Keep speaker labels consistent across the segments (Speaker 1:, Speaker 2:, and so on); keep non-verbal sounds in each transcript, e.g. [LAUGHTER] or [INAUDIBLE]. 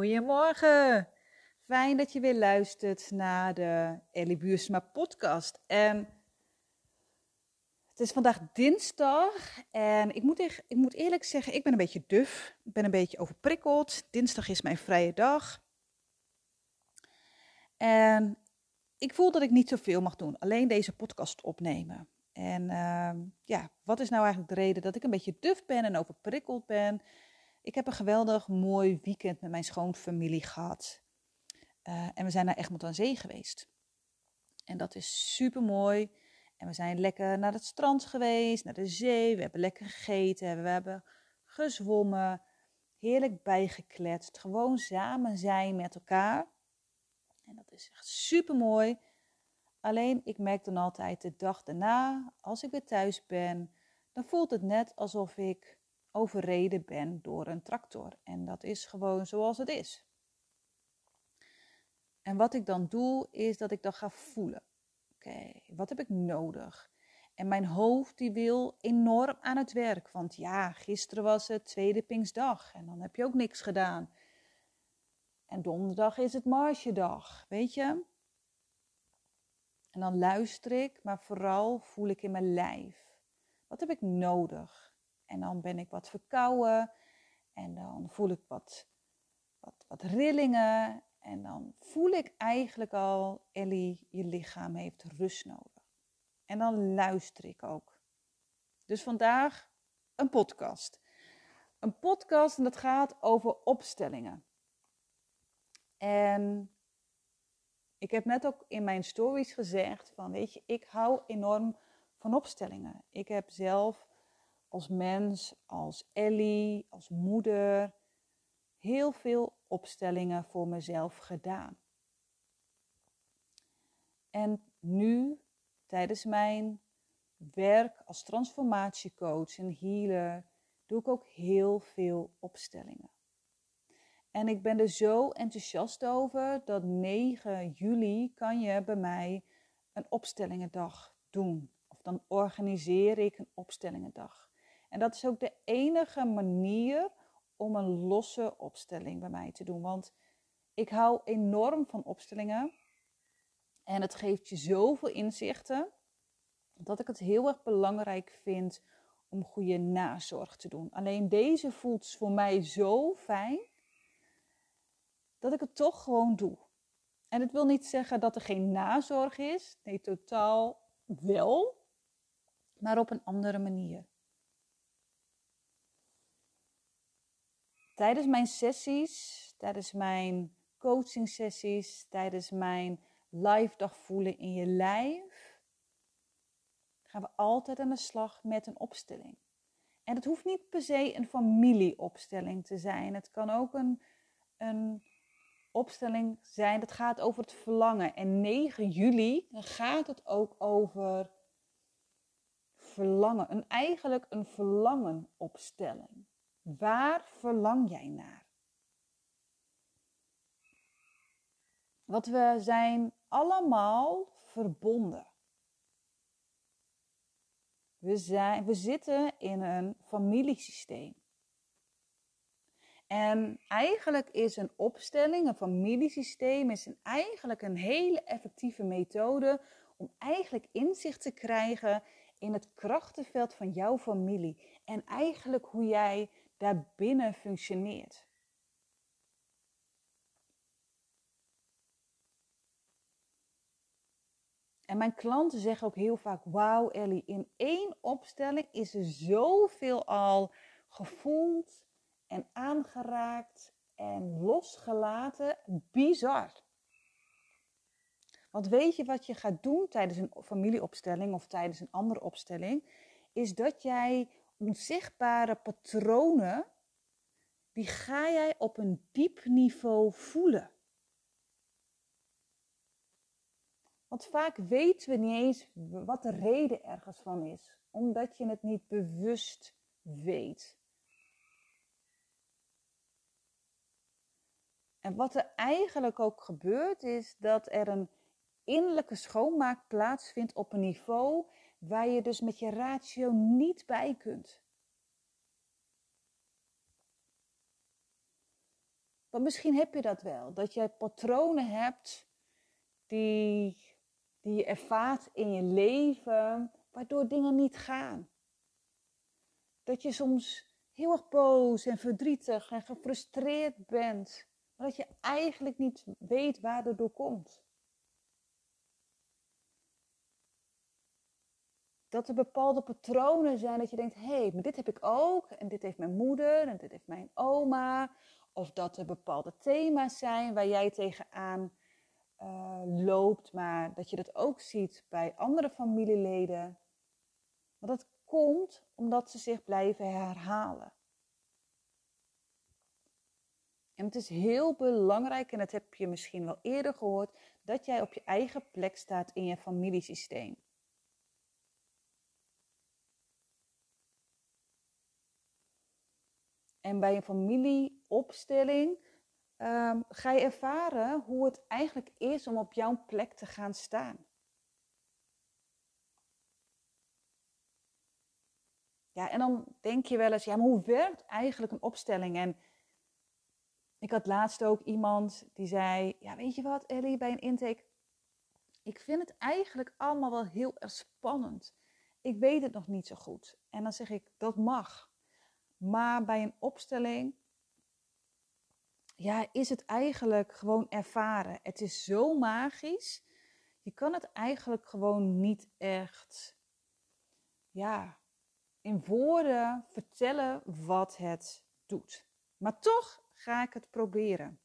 Speaker 1: Goedemorgen. Fijn dat je weer luistert naar de Ellie Buursma podcast. En het is vandaag dinsdag en ik moet, ik moet eerlijk zeggen, ik ben een beetje duf. Ik ben een beetje overprikkeld. Dinsdag is mijn vrije dag. En ik voel dat ik niet zoveel mag doen, alleen deze podcast opnemen. En uh, ja, wat is nou eigenlijk de reden dat ik een beetje duf ben en overprikkeld ben? Ik heb een geweldig mooi weekend met mijn schoonfamilie gehad. Uh, en we zijn naar Egmond aan Zee geweest. En dat is super mooi. En we zijn lekker naar het strand geweest, naar de zee. We hebben lekker gegeten, we hebben gezwommen, heerlijk bijgekletst. Gewoon samen zijn met elkaar. En dat is echt super mooi. Alleen ik merk dan altijd de dag daarna, als ik weer thuis ben, dan voelt het net alsof ik overreden ben door een tractor. En dat is gewoon zoals het is. En wat ik dan doe, is dat ik dan ga voelen. Oké, wat heb ik nodig? En mijn hoofd die wil enorm aan het werk. Want ja, gisteren was het tweede Pingsdag en dan heb je ook niks gedaan. En donderdag is het Marsjedag, weet je? En dan luister ik, maar vooral voel ik in mijn lijf. Wat heb ik nodig? En dan ben ik wat verkouden. En dan voel ik wat, wat, wat rillingen. En dan voel ik eigenlijk al, Ellie, je lichaam heeft rust nodig. En dan luister ik ook. Dus vandaag een podcast. Een podcast en dat gaat over opstellingen. En ik heb net ook in mijn stories gezegd van, weet je, ik hou enorm van opstellingen. Ik heb zelf als mens, als Ellie, als moeder, heel veel opstellingen voor mezelf gedaan. En nu, tijdens mijn werk als transformatiecoach en healer, doe ik ook heel veel opstellingen. En ik ben er zo enthousiast over dat 9 juli kan je bij mij een opstellingendag doen. Of dan organiseer ik een opstellingendag. En dat is ook de enige manier om een losse opstelling bij mij te doen. Want ik hou enorm van opstellingen. En het geeft je zoveel inzichten. Dat ik het heel erg belangrijk vind om goede nazorg te doen. Alleen deze voelt voor mij zo fijn. Dat ik het toch gewoon doe. En het wil niet zeggen dat er geen nazorg is. Nee, totaal wel. Maar op een andere manier. Tijdens mijn sessies, tijdens mijn coaching sessies, tijdens mijn live dag voelen in je lijf, gaan we altijd aan de slag met een opstelling. En het hoeft niet per se een familieopstelling te zijn. Het kan ook een, een opstelling zijn dat gaat over het verlangen. En 9 juli gaat het ook over verlangen. Een, eigenlijk een verlangenopstelling. Waar verlang jij naar? Want we zijn allemaal verbonden. We, zijn, we zitten in een familiesysteem. En eigenlijk is een opstelling, een familiesysteem, is een, eigenlijk een hele effectieve methode om eigenlijk inzicht te krijgen in het krachtenveld van jouw familie. En eigenlijk hoe jij daarbinnen functioneert. En mijn klanten zeggen ook heel vaak: Wauw, Ellie, in één opstelling is er zoveel al gevoeld en aangeraakt en losgelaten. Bizar. Want weet je wat je gaat doen tijdens een familieopstelling of tijdens een andere opstelling? Is dat jij onzichtbare patronen, die ga jij op een diep niveau voelen. Want vaak weten we niet eens wat de reden ergens van is, omdat je het niet bewust weet. En wat er eigenlijk ook gebeurt, is dat er een innerlijke schoonmaak plaatsvindt op een niveau waar je dus met je ratio niet bij kunt. Want misschien heb je dat wel, dat jij patronen hebt die, die je ervaart in je leven, waardoor dingen niet gaan. Dat je soms heel erg boos en verdrietig en gefrustreerd bent, maar dat je eigenlijk niet weet waar het door komt. Dat er bepaalde patronen zijn dat je denkt, hé, hey, maar dit heb ik ook en dit heeft mijn moeder en dit heeft mijn oma. Of dat er bepaalde thema's zijn waar jij tegenaan uh, loopt, maar dat je dat ook ziet bij andere familieleden. Maar dat komt omdat ze zich blijven herhalen. En het is heel belangrijk, en dat heb je misschien wel eerder gehoord, dat jij op je eigen plek staat in je familiesysteem. En bij een familieopstelling um, ga je ervaren hoe het eigenlijk is om op jouw plek te gaan staan. Ja, en dan denk je wel eens, ja, maar hoe werkt eigenlijk een opstelling? En ik had laatst ook iemand die zei, ja, weet je wat, Ellie, bij een intake, ik vind het eigenlijk allemaal wel heel erg spannend. Ik weet het nog niet zo goed. En dan zeg ik, dat mag. Maar bij een opstelling, ja, is het eigenlijk gewoon ervaren. Het is zo magisch. Je kan het eigenlijk gewoon niet echt, ja, in woorden vertellen wat het doet. Maar toch ga ik het proberen.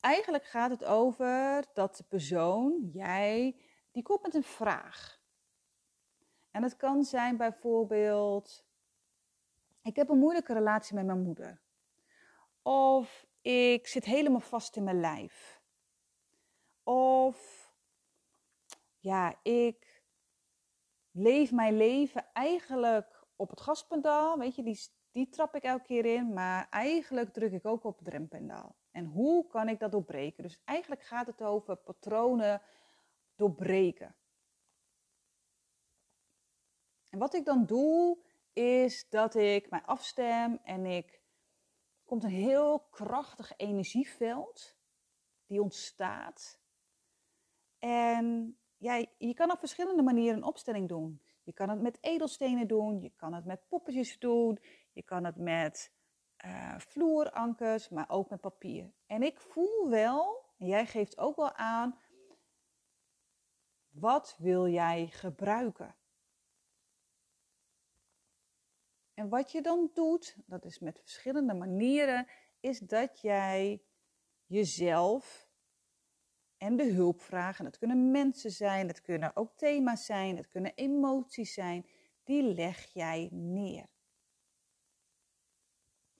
Speaker 1: Eigenlijk gaat het over dat de persoon, jij, die komt met een vraag. En het kan zijn bijvoorbeeld, ik heb een moeilijke relatie met mijn moeder. Of ik zit helemaal vast in mijn lijf. Of ja, ik leef mijn leven eigenlijk op het gaspedaal. Weet je, die, die trap ik elke keer in. Maar eigenlijk druk ik ook op het rempedaal. En hoe kan ik dat doorbreken? Dus eigenlijk gaat het over patronen doorbreken. En wat ik dan doe, is dat ik mij afstem en ik komt een heel krachtig energieveld die ontstaat. En ja, je kan op verschillende manieren een opstelling doen. Je kan het met edelstenen doen, je kan het met poppetjes doen, je kan het met uh, vloerankers, maar ook met papier. En ik voel wel, en jij geeft ook wel aan, wat wil jij gebruiken? En wat je dan doet, dat is met verschillende manieren, is dat jij jezelf en de hulpvragen, dat kunnen mensen zijn, dat kunnen ook thema's zijn, dat kunnen emoties zijn, die leg jij neer.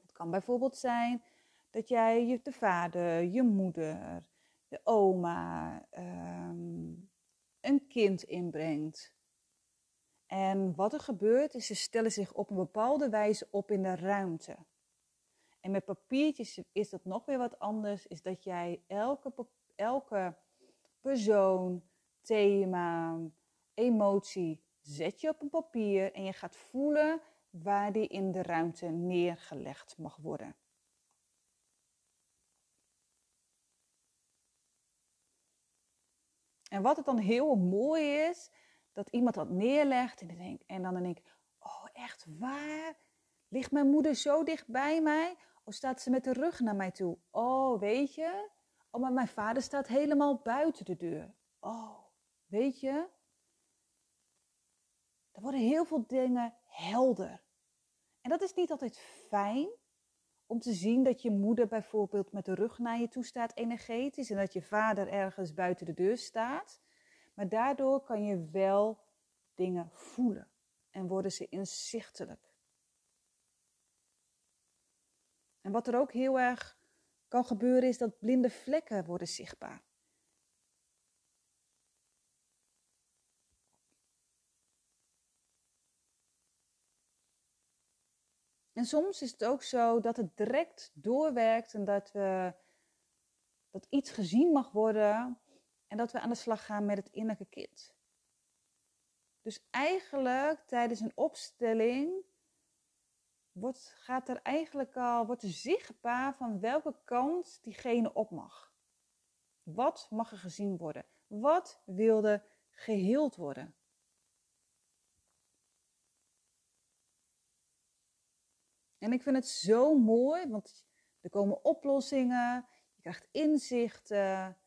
Speaker 1: Het kan bijvoorbeeld zijn dat jij je, de vader, je moeder, de oma, ehm, een kind inbrengt. En wat er gebeurt is, ze stellen zich op een bepaalde wijze op in de ruimte. En met papiertjes is dat nog weer wat anders, is dat jij elke, elke persoon, thema, emotie zet je op een papier en je gaat voelen waar die in de ruimte neergelegd mag worden. En wat het dan heel mooi is, dat iemand dat neerlegt en, denk, en dan denk ik, oh echt waar? Ligt mijn moeder zo dicht bij mij? Of staat ze met de rug naar mij toe? Oh, weet je? Oh, maar mijn vader staat helemaal buiten de deur. Oh, weet je? Er worden heel veel dingen helder. En dat is niet altijd fijn om te zien dat je moeder bijvoorbeeld met de rug naar je toe staat energetisch en dat je vader ergens buiten de deur staat. Maar daardoor kan je wel dingen voelen en worden ze inzichtelijk. En wat er ook heel erg kan gebeuren is dat blinde vlekken worden zichtbaar. En soms is het ook zo dat het direct doorwerkt en dat, we, dat iets gezien mag worden en dat we aan de slag gaan met het innerlijke kind. Dus eigenlijk tijdens een opstelling wordt, gaat er eigenlijk al, wordt er zichtbaar van welke kant diegene op mag. Wat mag er gezien worden? Wat wilde geheeld worden? En ik vind het zo mooi, want er komen oplossingen, je krijgt inzichten,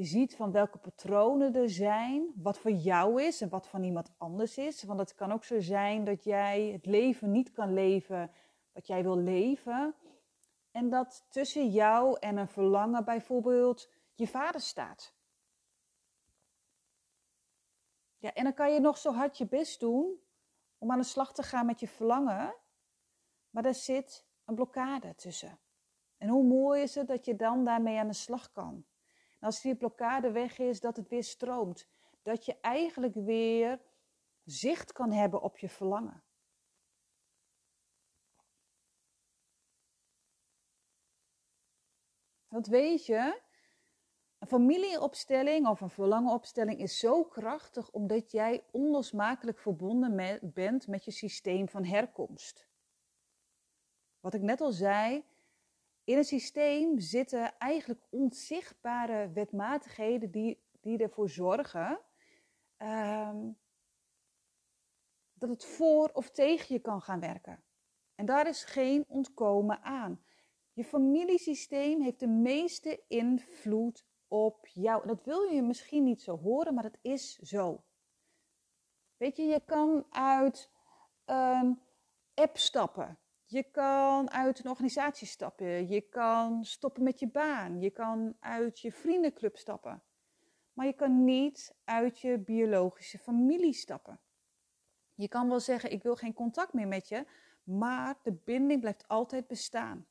Speaker 1: je ziet van welke patronen er zijn, wat voor jou is en wat van iemand anders is. Want het kan ook zo zijn dat jij het leven niet kan leven wat jij wil leven. En dat tussen jou en een verlangen bijvoorbeeld je vader staat. Ja, en dan kan je nog zo hard je best doen om aan de slag te gaan met je verlangen. Maar er zit een blokkade tussen. En hoe mooi is het dat je dan daarmee aan de slag kan als die blokkade weg is, dat het weer stroomt. Dat je eigenlijk weer zicht kan hebben op je verlangen. Want weet je, een familieopstelling of een verlangenopstelling is zo krachtig omdat jij onlosmakelijk verbonden bent met je systeem van herkomst. Wat ik net al zei, in het systeem zitten eigenlijk onzichtbare wetmatigheden die, die ervoor zorgen um, dat het voor of tegen je kan gaan werken. En daar is geen ontkomen aan. Je familiesysteem heeft de meeste invloed op jou. En dat wil je misschien niet zo horen, maar het is zo. Weet je, je kan uit een app stappen. Je kan uit een organisatie stappen. Je kan stoppen met je baan. Je kan uit je vriendenclub stappen. Maar je kan niet uit je biologische familie stappen. Je kan wel zeggen: Ik wil geen contact meer met je, maar de binding blijft altijd bestaan.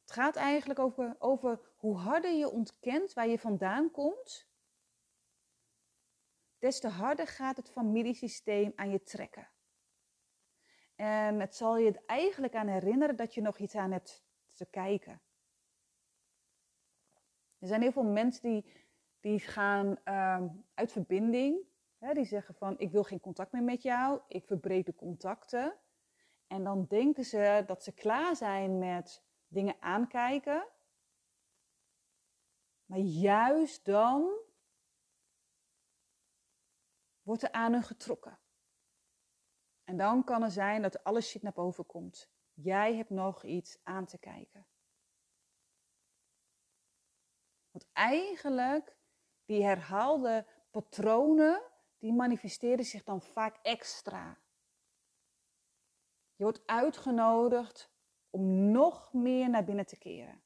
Speaker 1: Het gaat eigenlijk over, over hoe harder je ontkent waar je vandaan komt, des te harder gaat het familiesysteem aan je trekken. En het zal je er eigenlijk aan herinneren dat je nog iets aan hebt te kijken. Er zijn heel veel mensen die, die gaan uh, uit verbinding. Hè, die zeggen van ik wil geen contact meer met jou. Ik verbreek de contacten. En dan denken ze dat ze klaar zijn met dingen aankijken. Maar juist dan wordt er aan hun getrokken. En dan kan er zijn dat alle shit naar boven komt. Jij hebt nog iets aan te kijken. Want eigenlijk, die herhaalde patronen, die manifesteren zich dan vaak extra. Je wordt uitgenodigd om nog meer naar binnen te keren.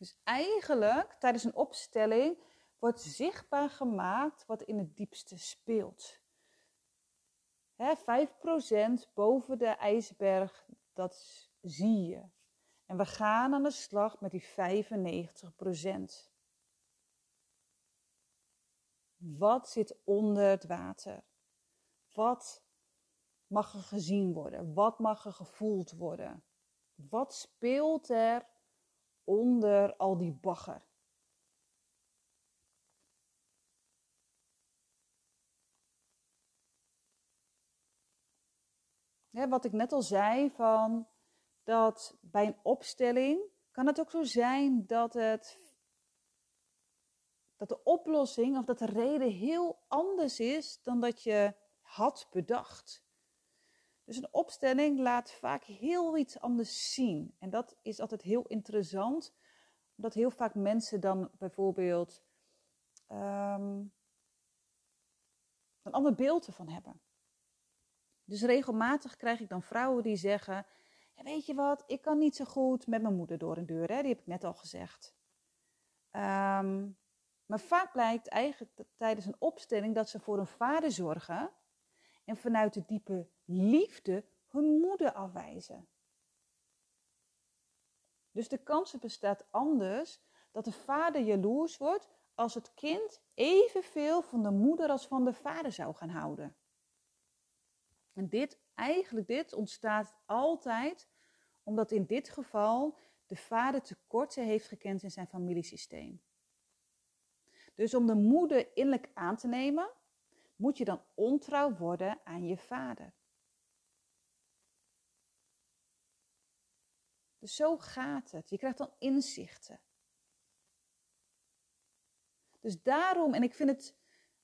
Speaker 1: Dus eigenlijk tijdens een opstelling wordt zichtbaar gemaakt wat in het diepste speelt. Hè, 5% boven de ijsberg, dat zie je. En we gaan aan de slag met die 95%. Wat zit onder het water? Wat mag er gezien worden? Wat mag er gevoeld worden? Wat speelt er onder al die bagger. wat ik net al zei, van dat bij een opstelling kan het ook zo zijn dat, het, dat de oplossing of dat de reden heel anders is dan dat je had bedacht. Dus een opstelling laat vaak heel iets anders zien. En dat is altijd heel interessant, omdat heel vaak mensen dan bijvoorbeeld um, een ander beeld ervan hebben. Dus regelmatig krijg ik dan vrouwen die zeggen: Weet je wat, ik kan niet zo goed met mijn moeder door een deur, hè? die heb ik net al gezegd. Ehm, maar vaak blijkt eigenlijk tijdens een opstelling dat ze voor een vader zorgen en vanuit de diepe liefde hun moeder afwijzen. Dus de kans bestaat anders dat de vader jaloers wordt als het kind evenveel van de moeder als van de vader zou gaan houden. En dit eigenlijk dit ontstaat altijd omdat in dit geval de vader tekorten heeft gekend in zijn familiesysteem. Dus om de moeder innerlijk aan te nemen, moet je dan ontrouw worden aan je vader. Dus zo gaat het. Je krijgt dan inzichten. Dus daarom, en ik vind het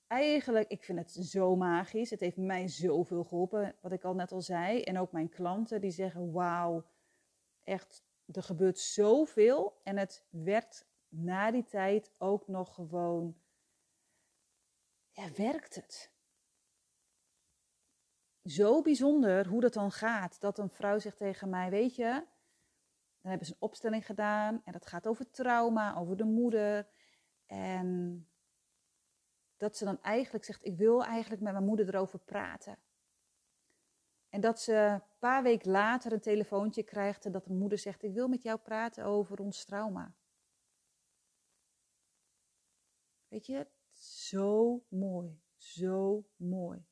Speaker 1: eigenlijk, ik vind het zo magisch. Het heeft mij zoveel geholpen, wat ik al net al zei. En ook mijn klanten die zeggen, wauw, echt, er gebeurt zoveel. En het werd na die tijd ook nog gewoon, ja, werkt het. Zo bijzonder hoe dat dan gaat. Dat een vrouw zegt tegen mij, weet je, dan hebben ze een opstelling gedaan. En dat gaat over trauma, over de moeder. En dat ze dan eigenlijk zegt: Ik wil eigenlijk met mijn moeder erover praten. En dat ze een paar weken later een telefoontje krijgt en dat de moeder zegt: Ik wil met jou praten over ons trauma. Weet je, zo mooi, zo mooi.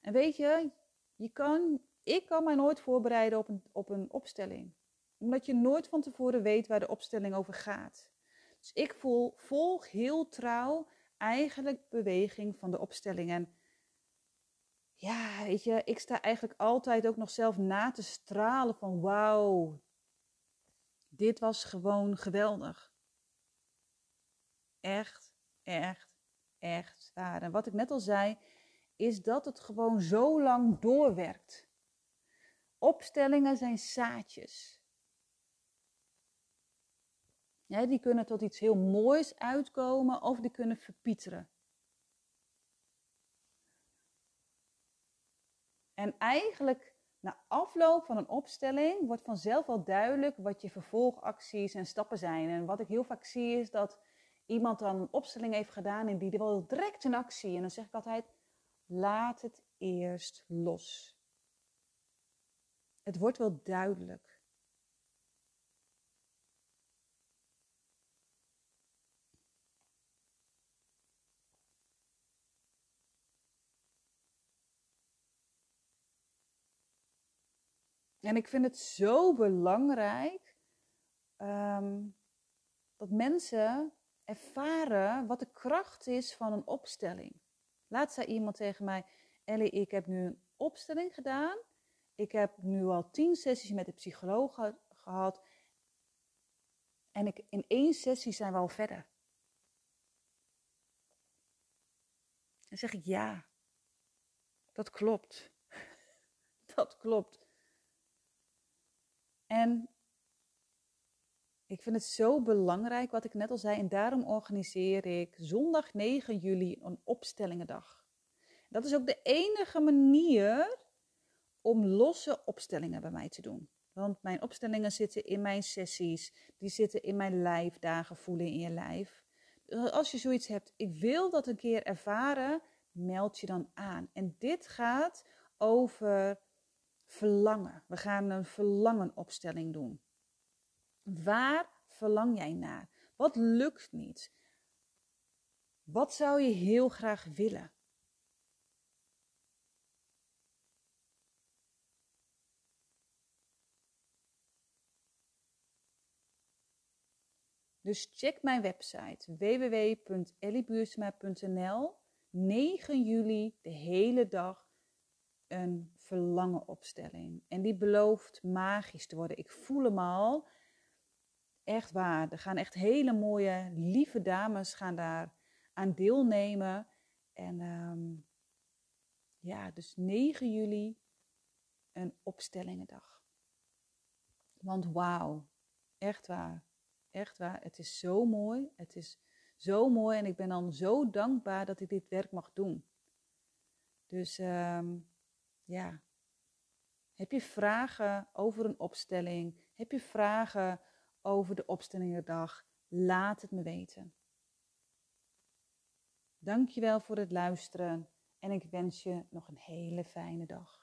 Speaker 1: En weet je, je kan, ik kan mij nooit voorbereiden op een, op een opstelling. Omdat je nooit van tevoren weet waar de opstelling over gaat. Dus ik voel, volg heel trouw eigenlijk beweging van de opstelling. En ja, weet je, ik sta eigenlijk altijd ook nog zelf na te stralen van wauw, dit was gewoon geweldig. Echt, echt, echt waar. En wat ik net al zei, is dat het gewoon zo lang doorwerkt. Opstellingen zijn zaadjes. Ja, die kunnen tot iets heel moois uitkomen of die kunnen verpieteren. En eigenlijk na afloop van een opstelling wordt vanzelf al duidelijk wat je vervolgacties en stappen zijn. En wat ik heel vaak zie is dat iemand dan een opstelling heeft gedaan en die wil direct een actie. En dan zeg ik altijd, laat het eerst los. Het wordt wel duidelijk. En ik vind het zo belangrijk ehm, dat mensen ervaren wat de kracht is van een opstelling. Laat zei iemand tegen mij: Ellie, ik heb nu een opstelling gedaan. Ik heb nu al tien sessies met de psycholoog gehad. En ik, in één sessie zijn we al verder. Dan zeg ik ja. Dat klopt. [LAUGHS] Dat klopt. En ik vind het zo belangrijk, wat ik net al zei, en daarom organiseer ik zondag 9 juli een opstellingendag. Dat is ook de enige manier om losse opstellingen bij mij te doen. Want mijn opstellingen zitten in mijn sessies, die zitten in mijn lijfdagen voelen in je lijf. Dus als je zoiets hebt, ik wil dat een keer ervaren, meld je dan aan. En dit gaat over verlangen. We gaan een verlangenopstelling doen. Waar verlang jij naar? Wat lukt niet? Wat zou je heel graag willen? Dus check mijn website www.elliebuursma.nl 9 juli de hele dag een verlangenopstelling. En die belooft magisch te worden. Ik voel hem al. Echt waar. Er gaan echt hele mooie, lieve dames gaan daar aan deelnemen. En um, ja, dus 9 juli een opstellingendag. Want wauw, echt waar. Echt waar. Het is zo mooi. Het is zo mooi. En ik ben dan zo dankbaar dat ik dit werk mag doen. Dus um, ja. Heb je vragen over een opstelling? Heb je vragen over de opstellingendag? Laat het me weten. Dankjewel voor het luisteren en ik wens je nog een hele fijne dag.